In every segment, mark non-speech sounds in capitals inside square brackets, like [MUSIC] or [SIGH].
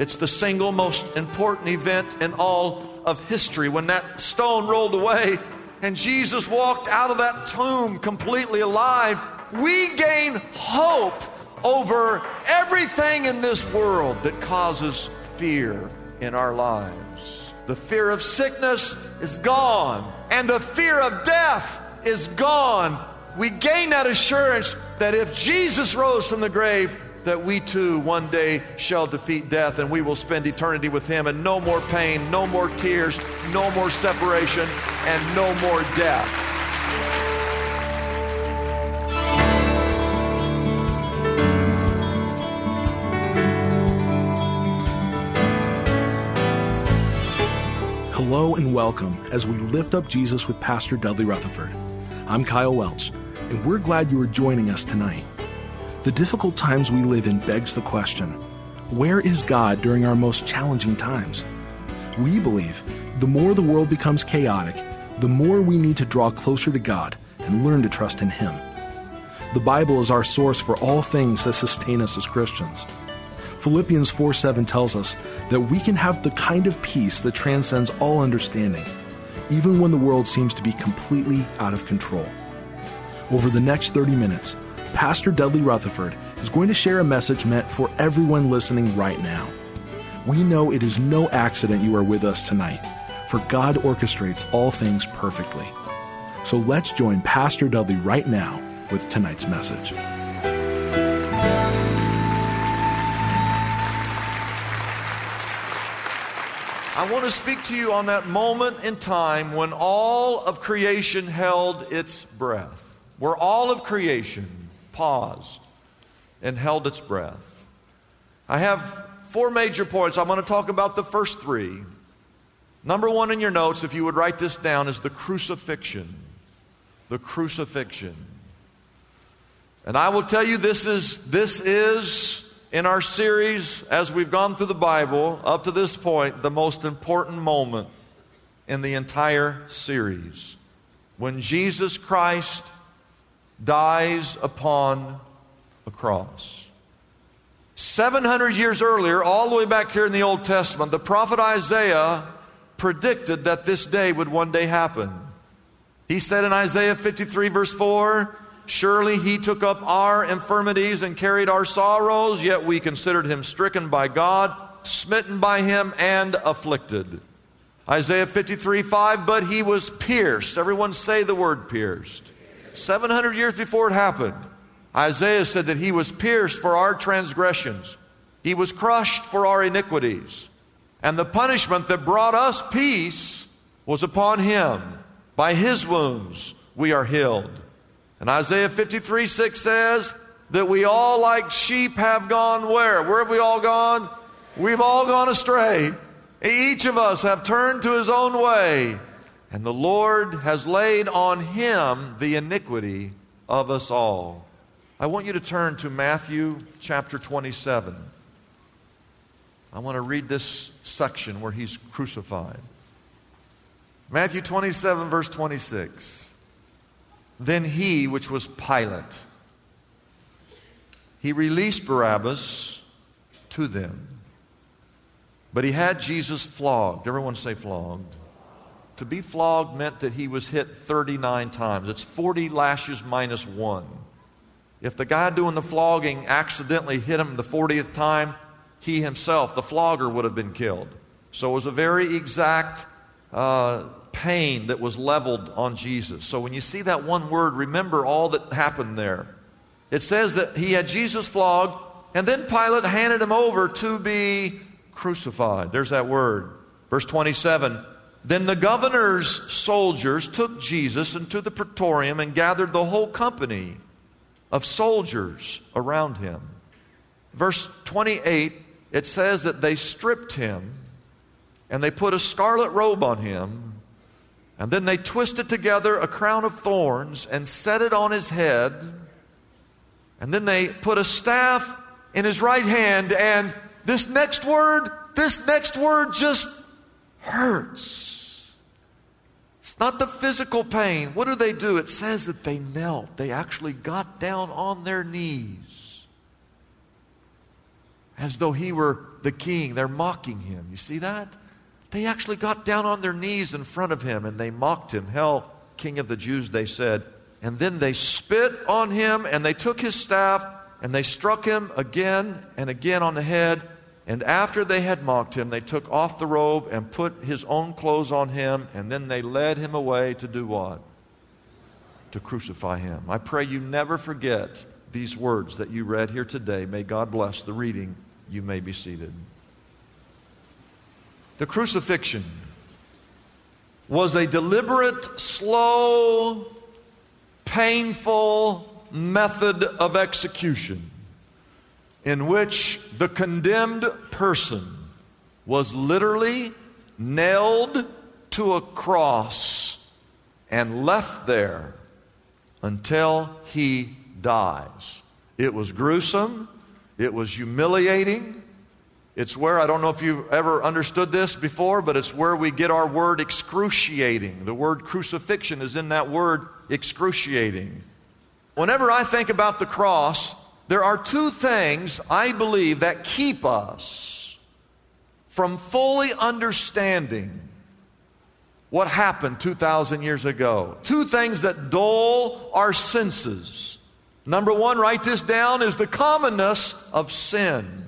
It's the single most important event in all of history when that stone rolled away and Jesus walked out of that tomb completely alive. We gain hope over everything in this world that causes fear in our lives. The fear of sickness is gone, and the fear of death is gone. We gain that assurance that if Jesus rose from the grave, that we too one day shall defeat death and we will spend eternity with him and no more pain, no more tears, no more separation, and no more death. Hello and welcome as we lift up Jesus with Pastor Dudley Rutherford. I'm Kyle Welch, and we're glad you are joining us tonight. The difficult times we live in begs the question where is God during our most challenging times? We believe the more the world becomes chaotic, the more we need to draw closer to God and learn to trust in Him. The Bible is our source for all things that sustain us as Christians. Philippians 4 7 tells us that we can have the kind of peace that transcends all understanding, even when the world seems to be completely out of control. Over the next 30 minutes, Pastor Dudley Rutherford is going to share a message meant for everyone listening right now. We know it is no accident you are with us tonight, for God orchestrates all things perfectly. So let's join Pastor Dudley right now with tonight's message. I want to speak to you on that moment in time when all of creation held its breath, where all of creation paused and held its breath. I have four major points. I'm going to talk about the first three. Number one in your notes, if you would write this down, is the crucifixion. The crucifixion. And I will tell you this is this is in our series as we've gone through the Bible up to this point the most important moment in the entire series. When Jesus Christ dies upon a cross. 700 years earlier, all the way back here in the Old Testament, the prophet Isaiah predicted that this day would one day happen. He said in Isaiah 53, verse 4, Surely he took up our infirmities and carried our sorrows, yet we considered him stricken by God, smitten by him, and afflicted. Isaiah 53, 5, but he was pierced. Everyone say the word pierced 700 years before it happened, Isaiah said that he was pierced for our transgressions, he was crushed for our iniquities. And the punishment that brought us peace was upon him. By his wounds we are healed. And Isaiah 53 6 says that we all, like sheep, have gone where? Where have we all gone? We've all gone astray. Each of us have turned to his own way and the Lord has laid on him the iniquity of us all. I want you to turn to Matthew chapter 27. I want to read this section where he's crucified. Matthew 27, verse 26. Then he, which was Pilate, he released Barabbas to them. But he had Jesus flogged. Everyone say flogged. To be flogged meant that he was hit 39 times. It's 40 lashes minus one. If the guy doing the flogging accidentally hit him the 40th time, he himself, the flogger, would have been killed. So it was a very exact uh, pain that was leveled on Jesus. So when you see that one word, remember all that happened there. It says that he had Jesus flogged, and then Pilate handed him over to be crucified. There's that word. Verse 27 then the governor's soldiers took Jesus into the praetorium and gathered the whole company of soldiers around him. verse 28, it says that they stripped him and they put a scarlet robe on him, and then they twisted together a crown of thorns and set it on his head, and then they put a staff in his right hand, and this next word, this next word just hurts. It's not the physical pain. What do they do? It says that they knelt. They actually got down on their knees as though he were the king. They're mocking him. You see that? They actually got down on their knees in front of him and they mocked him. Hell, King of the Jews, they said. And then they spit on him and they took his staff and they struck him again and again on the head. And after they had mocked him, they took off the robe and put his own clothes on him. And then they led him away to do what? To crucify him. I pray you never forget these words that you read here today. May God bless the reading. You may be seated. The crucifixion was a deliberate, slow, painful method of execution in which the condemned person was literally nailed to a cross and left there until he dies. It was gruesome, it was humiliating, it's where, I don't know if you've ever understood this before, but it's where we get our word excruciating. The word crucifixion is in that word excruciating. Whenever I think about the cross, there are two things I believe that keep us from fully understanding what happened 2,000 years ago. Two things that dull our senses. Number one, write this down, is the commonness of sin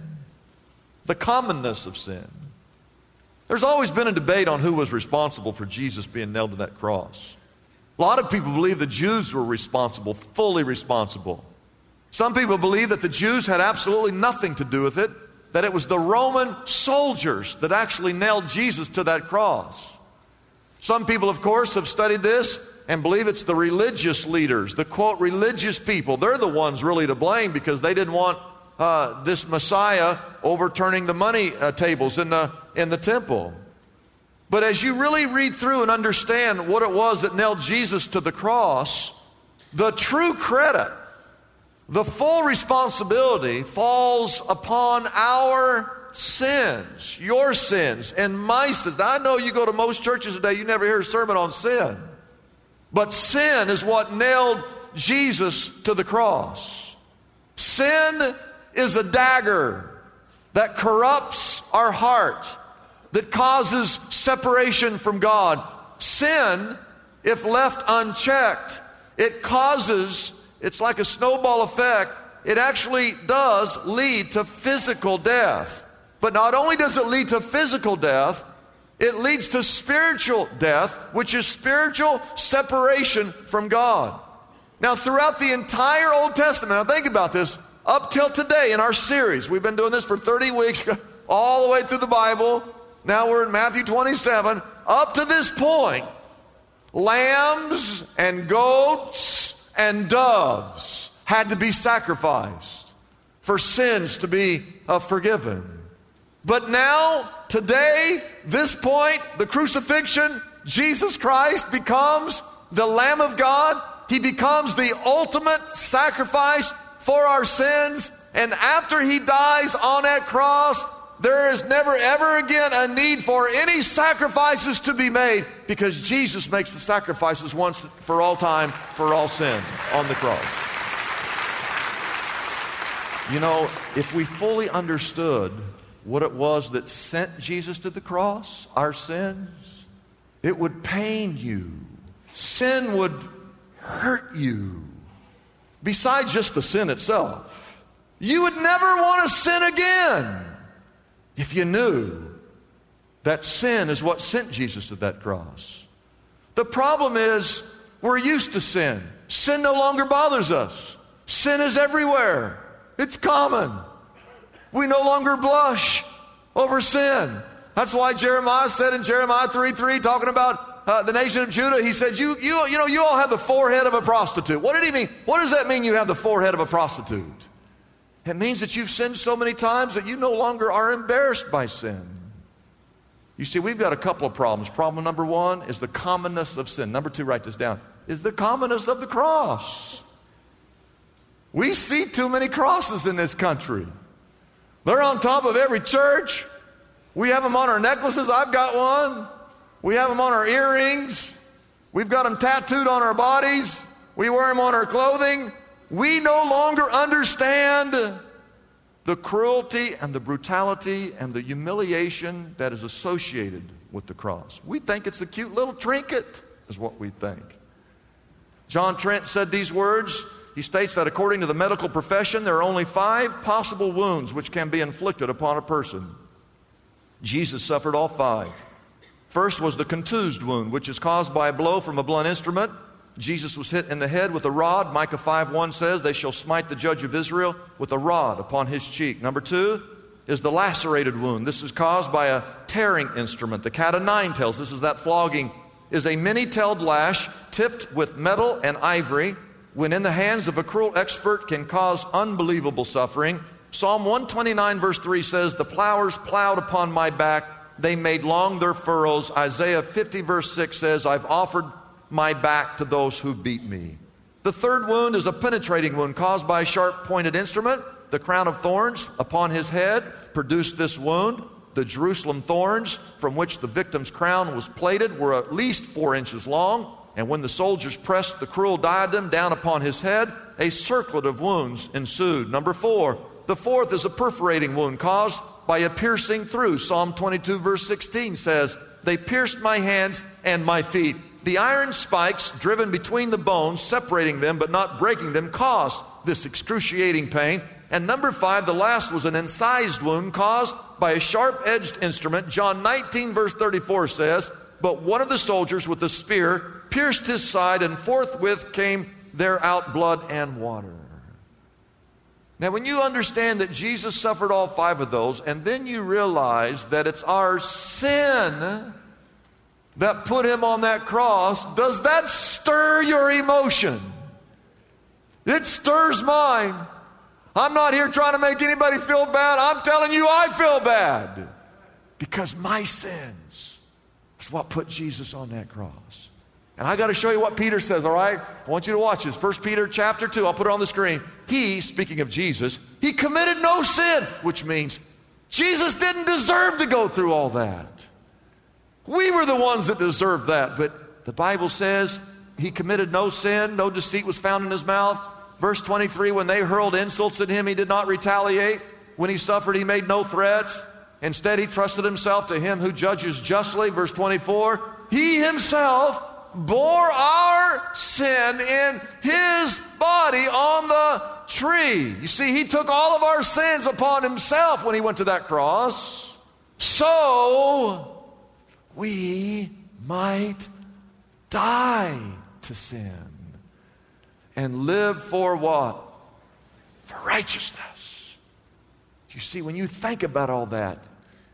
the commonness of sin. There's always been a debate on who was responsible for Jesus being nailed to that cross. A lot of people believe the Jews were responsible, fully responsible. Some people believe that the Jews had absolutely nothing to do with it, that it was the Roman soldiers that actually nailed Jesus to that cross. Some people, of course, have studied this and believe it's the religious leaders, the quote, religious people. They're the ones really to blame because they didn't want uh, this Messiah overturning the money uh, tables in the, in the temple. But as you really read through and understand what it was that nailed Jesus to the cross, the true credit, the full responsibility falls upon our sins, your sins, and my sins. Now, I know you go to most churches today, you never hear a sermon on sin. But sin is what nailed Jesus to the cross. Sin is a dagger that corrupts our heart, that causes separation from God. Sin, if left unchecked, it causes, it's like a snowball effect, it actually does lead to physical death. But not only does it lead to physical death, it leads to spiritual death, which is spiritual separation from God. Now, throughout the entire Old Testament, now think about this up till today in our series. We've been doing this for 30 weeks, [LAUGHS] all the way through the Bible. Now we're in Matthew 27. Up to this point, lambs and goats and doves had to be sacrificed for sins to be uh, forgiven. But now, today, this point, the crucifixion, Jesus Christ becomes the Lamb of God. He becomes the ultimate sacrifice for our sins. And after he dies on that cross, there is never ever again a need for any sacrifices to be made because Jesus makes the sacrifices once for all time for all sin on the cross. You know, if we fully understood what it was that sent Jesus to the cross, our sins, it would pain you. Sin would hurt you besides just the sin itself. You would never want to sin again if you knew that sin is what sent Jesus to that cross. The problem is we're used to sin. Sin no longer bothers us. Sin is everywhere. It's common. We no longer blush over sin. That's why Jeremiah said in Jeremiah 3 3, talking about uh, the nation of Judah, he said, you, you, you know, you all have the forehead of a prostitute. What did he mean? What does that mean you have the forehead of a prostitute? It means that you've sinned so many times that you no longer are embarrassed by sin. You see, we've got a couple of problems. Problem number one is the commonness of sin. Number two, write this down, is the commonness of the cross. We see too many crosses in this country. They're on top of every church. We have them on our necklaces. I've got one. We have them on our earrings. We've got them tattooed on our bodies. We wear them on our clothing. We no longer understand the cruelty and the brutality and the humiliation that is associated with the cross. We think it's a cute little trinket, is what we think. John Trent said these words. He states that according to the medical profession, there are only five possible wounds which can be inflicted upon a person. Jesus suffered all five. First was the contused wound, which is caused by a blow from a blunt instrument Jesus was hit in the head with a rod. Micah 5 1 says, They shall smite the judge of Israel with a rod upon his cheek. Number two is the lacerated wound. This is caused by a tearing instrument. The cat o' nine tails, this is that flogging, is a many tailed lash tipped with metal and ivory, when in the hands of a cruel expert can cause unbelievable suffering. Psalm 129, verse 3 says, The plowers plowed upon my back, they made long their furrows. Isaiah 50, verse 6 says, I've offered my back to those who beat me. The third wound is a penetrating wound caused by a sharp pointed instrument. The crown of thorns upon his head produced this wound. The Jerusalem thorns from which the victim's crown was plated were at least four inches long. And when the soldiers pressed the cruel diadem down upon his head, a circlet of wounds ensued. Number four, the fourth is a perforating wound caused by a piercing through. Psalm 22, verse 16 says, They pierced my hands and my feet the iron spikes driven between the bones, separating them but not breaking them, caused this excruciating pain. And number five, the last was an incised wound caused by a sharp edged instrument. John 19, verse 34 says, But one of the soldiers with a spear pierced his side, and forthwith came there out blood and water. Now, when you understand that Jesus suffered all five of those, and then you realize that it's our sin that put him on that cross, does that stir your emotion? It stirs mine. I'm not here trying to make anybody feel bad. I'm telling you, I feel bad. Because my sins is what put Jesus on that cross. And I got to show you what Peter says, all right? I want you to watch this. 1 Peter chapter 2, I'll put it on the screen. He, speaking of Jesus, he committed no sin, which means Jesus didn't deserve to go through all that. We were the ones that deserved that. But the Bible says he committed no sin, no deceit was found in his mouth. Verse 23 when they hurled insults at him, he did not retaliate. When he suffered, he made no threats. Instead, he trusted himself to him who judges justly. Verse 24 he himself bore our sin in his body on the tree. You see, he took all of our sins upon himself when he went to that cross. So, we might die to sin and live for what? For righteousness. You see, when you think about all that,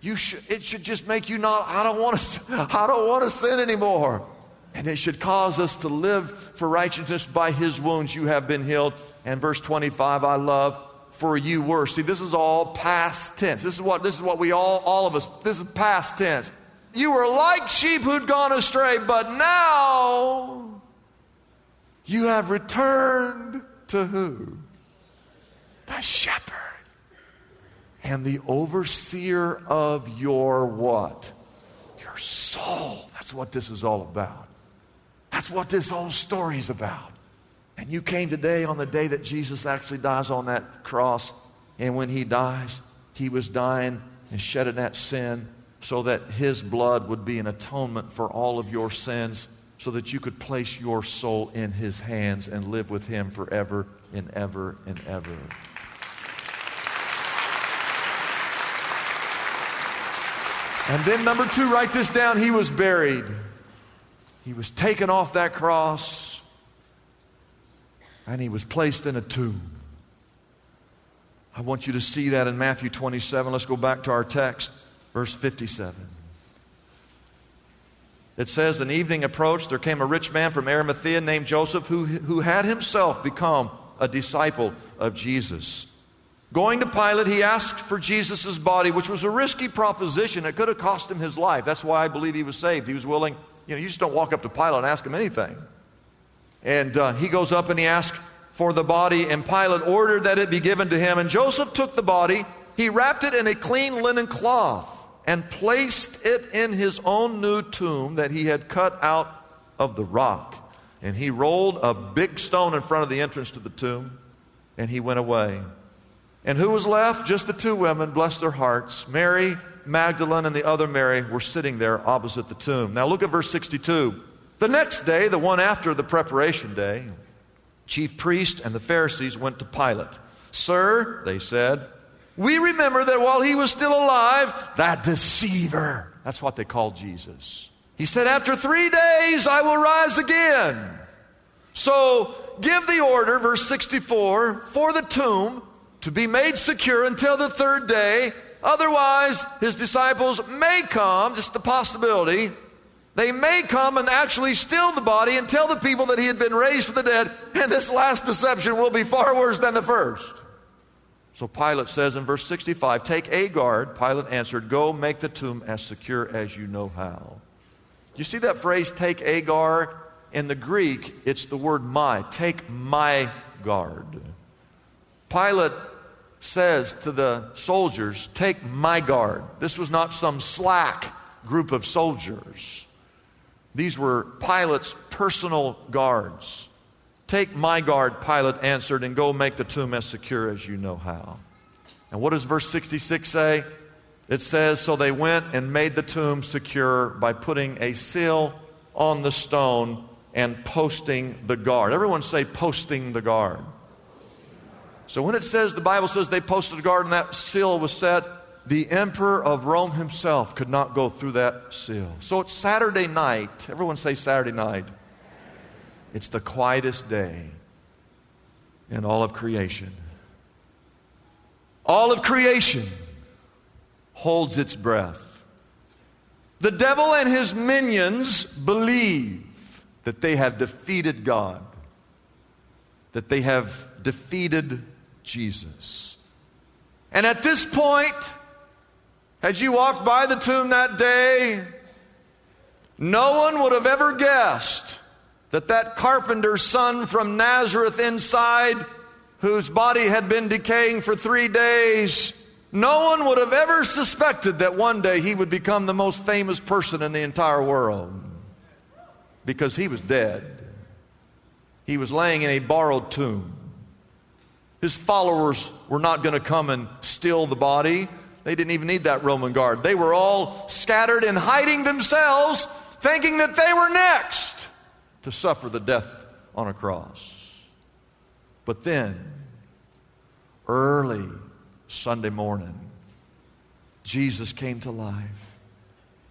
you should, it should just make you not, I don't want to, [LAUGHS] I don't want to sin anymore. And it should cause us to live for righteousness by his wounds you have been healed. And verse 25, I love, for you were. See, this is all past tense. This is what, this is what we all, all of us, this is past tense. You were like sheep who'd gone astray, but now you have returned to who? The shepherd and the overseer of your what? Your soul. That's what this is all about. That's what this whole story is about. And you came today on the day that Jesus actually dies on that cross. And when he dies, he was dying and shedding that sin so that his blood would be an atonement for all of your sins, so that you could place your soul in his hands and live with him forever and ever and ever. And then, number two, write this down. He was buried. He was taken off that cross and he was placed in a tomb. I want you to see that in Matthew 27. Let's go back to our text. Verse 57. It says, An evening approached, there came a rich man from Arimathea named Joseph, who, who had himself become a disciple of Jesus. Going to Pilate, he asked for Jesus' body, which was a risky proposition. It could have cost him his life. That's why I believe he was saved. He was willing, you know, you just don't walk up to Pilate and ask him anything. And uh, he goes up and he asks for the body, and Pilate ordered that it be given to him. And Joseph took the body, he wrapped it in a clean linen cloth, and placed it in his own new tomb that he had cut out of the rock. And he rolled a big stone in front of the entrance to the tomb, and he went away. And who was left? Just the two women, bless their hearts. Mary Magdalene and the other Mary were sitting there opposite the tomb. Now look at verse 62. The next day, the one after the preparation day, chief priest and the Pharisees went to Pilate. Sir, they said, we remember that while he was still alive, that deceiver, that's what they called Jesus. He said, After three days I will rise again. So give the order, verse 64, for the tomb to be made secure until the third day. Otherwise, his disciples may come, just the possibility, they may come and actually steal the body and tell the people that he had been raised from the dead, and this last deception will be far worse than the first. So Pilate says in verse 65 Take a guard. Pilate answered, Go make the tomb as secure as you know how. You see that phrase, take a guard? In the Greek, it's the word my. Take my guard. Pilate says to the soldiers, Take my guard. This was not some slack group of soldiers. These were Pilate's personal guards. Take my guard, Pilate answered, and go make the tomb as secure as you know how. And what does verse 66 say? It says, So they went and made the tomb secure by putting a seal on the stone and posting the guard. Everyone say, posting the guard. So when it says, the Bible says they posted a guard and that seal was set, the emperor of Rome himself could not go through that seal. So it's Saturday night. Everyone say Saturday night. It's the quietest day in all of creation. All of creation holds its breath. The devil and his minions believe that they have defeated God, that they have defeated Jesus. And at this point, had you walked by the tomb that day, no one would have ever guessed that that carpenter's son from Nazareth inside, whose body had been decaying for three days, no one would have ever suspected that one day he would become the most famous person in the entire world because he was dead. He was laying in a borrowed tomb. His followers were not going to come and steal the body. They didn't even need that Roman guard. They were all scattered and hiding themselves, thinking that they were next to suffer the death on a cross. But then, early Sunday morning, Jesus came to life.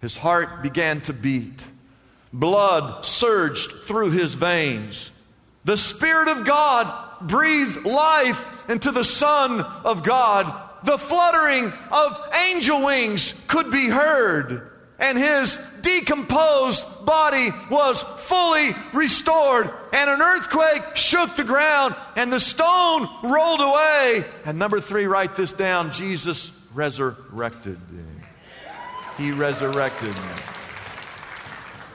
His heart began to beat. Blood surged through his veins. The Spirit of God breathed life into the Son of God. The fluttering of angel wings could be heard, and his decomposed body was fully restored. And an earthquake shook the ground, and the stone rolled away. And number three, write this down Jesus resurrected. He resurrected.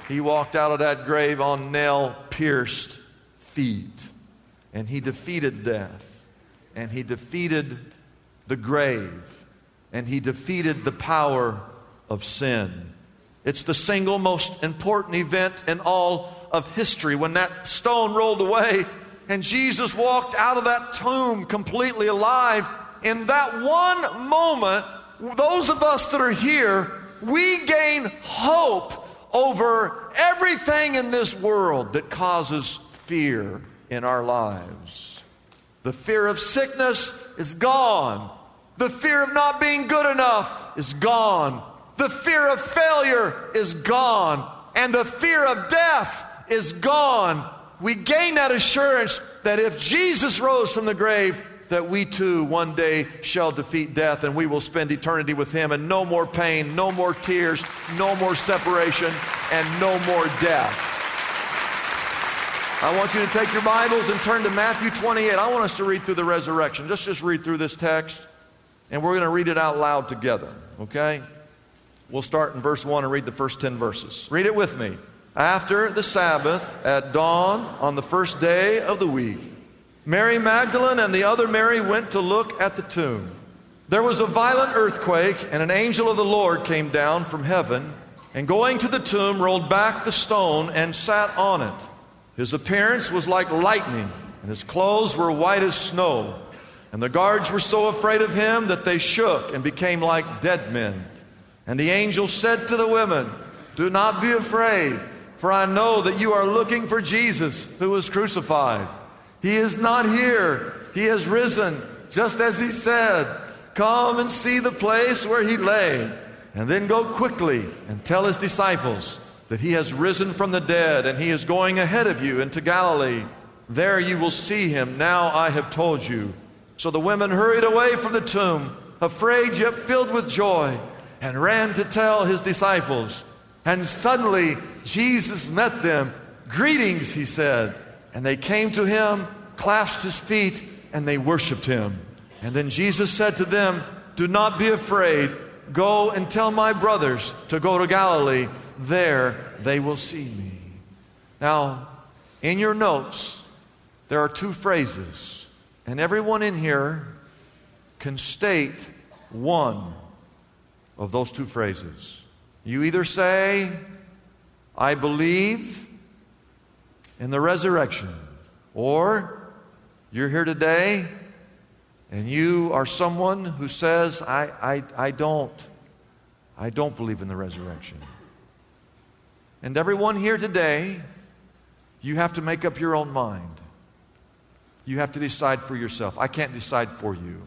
He walked out of that grave on nail pierced feet. And he defeated death. And he defeated the grave. And he defeated the power of sin. It's the single most important event in all of history. When that stone rolled away and Jesus walked out of that tomb completely alive, in that one moment, those of us that are here, we gain hope over everything in this world that causes fear in our lives. The fear of sickness is gone. The fear of not being good enough is gone. The fear of failure is gone. And the fear of death is gone. We gain that assurance that if Jesus rose from the grave, that we too one day shall defeat death and we will spend eternity with him and no more pain, no more tears, no more separation, and no more death. I want you to take your Bibles and turn to Matthew 28. I want us to read through the resurrection. Just just read through this text, and we're going to read it out loud together, okay? We'll start in verse 1 and read the first 10 verses. Read it with me. After the Sabbath, at dawn on the first day of the week, Mary Magdalene and the other Mary went to look at the tomb. There was a violent earthquake, and an angel of the Lord came down from heaven, and going to the tomb, rolled back the stone and sat on it. His appearance was like lightning, and his clothes were white as snow. And the guards were so afraid of him that they shook and became like dead men. And the angel said to the women, Do not be afraid, for I know that you are looking for Jesus who was crucified. He is not here, he has risen, just as he said. Come and see the place where he lay, and then go quickly and tell his disciples that he has risen from the dead, and he is going ahead of you into Galilee. There you will see him. Now I have told you. So the women hurried away from the tomb, afraid yet filled with joy and ran to tell his disciples. And suddenly Jesus met them. Greetings, he said. And they came to him, clasped his feet, and they worshiped him. And then Jesus said to them, Do not be afraid. Go and tell my brothers to go to Galilee. There they will see me. Now, in your notes, there are two phrases, and everyone in here can state one of those two phrases. You either say, I believe in the resurrection, or you're here today and you are someone who says, I, I, I don't. I don't believe in the resurrection. And everyone here today, you have to make up your own mind. You have to decide for yourself. I can't decide for you.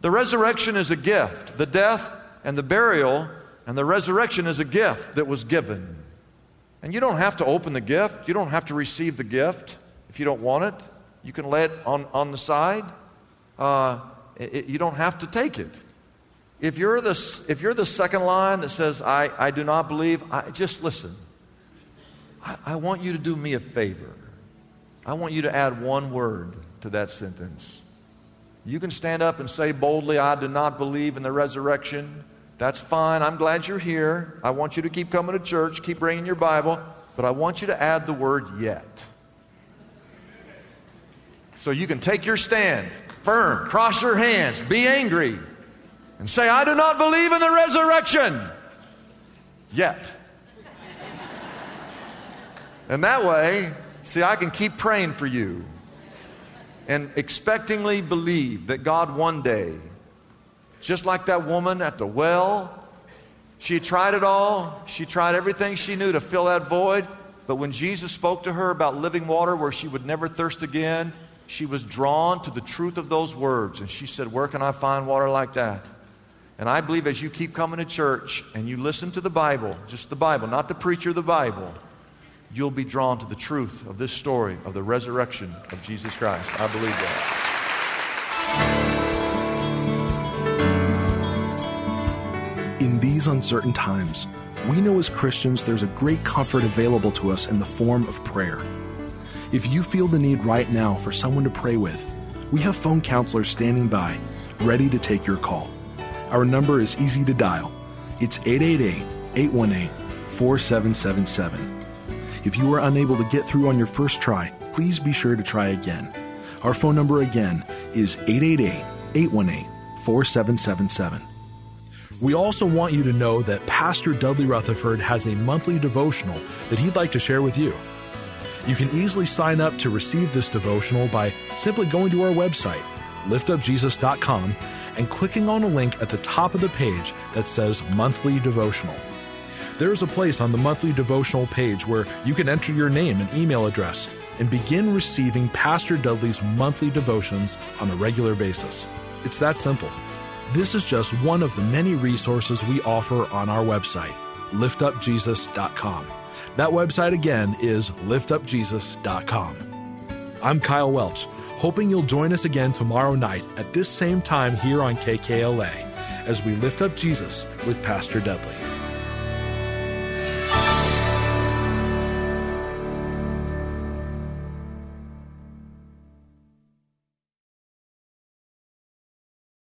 The resurrection is a gift. The death and the burial and the resurrection is a gift that was given. And you don't have to open the gift, you don't have to receive the gift if you don't want it. You can lay it on, on the side. Uh, it, you don't have to take it. If you're, the, if you're the second line that says, I, I do not believe, I, just listen. I, I want you to do me a favor. I want you to add one word to that sentence. You can stand up and say boldly, I do not believe in the resurrection. That's fine. I'm glad you're here. I want you to keep coming to church, keep bringing your Bible, but I want you to add the word yet. So you can take your stand firm, cross your hands, be angry, and say, I do not believe in the resurrection yet. and that way, see, I can keep praying for you and expectingly believe that God one day just like that woman at the well, she tried it all. She tried everything she knew to fill that void. But when Jesus spoke to her about living water where she would never thirst again, she was drawn to the truth of those words. And she said, Where can I find water like that? And I believe as you keep coming to church and you listen to the Bible, just the Bible, not the preacher, the Bible, you'll be drawn to the truth of this story of the resurrection of Jesus Christ. I believe that. In these uncertain times, we know as Christians there's a great comfort available to us in the form of prayer. If you feel the need right now for someone to pray with, we have phone counselors standing by, ready to take your call. Our number is easy to dial. It's 888 818 4777. If you are unable to get through on your first try, please be sure to try again. Our phone number again is 888 818 4777. We also want you to know that Pastor Dudley Rutherford has a monthly devotional that he'd like to share with you. You can easily sign up to receive this devotional by simply going to our website, liftupjesus.com, and clicking on a link at the top of the page that says Monthly Devotional. There is a place on the monthly devotional page where you can enter your name and email address and begin receiving Pastor Dudley's monthly devotions on a regular basis. It's that simple. This is just one of the many resources we offer on our website, liftupjesus.com. That website again is liftupjesus.com. I'm Kyle Welch, hoping you'll join us again tomorrow night at this same time here on KKLA as we lift up Jesus with Pastor Dudley.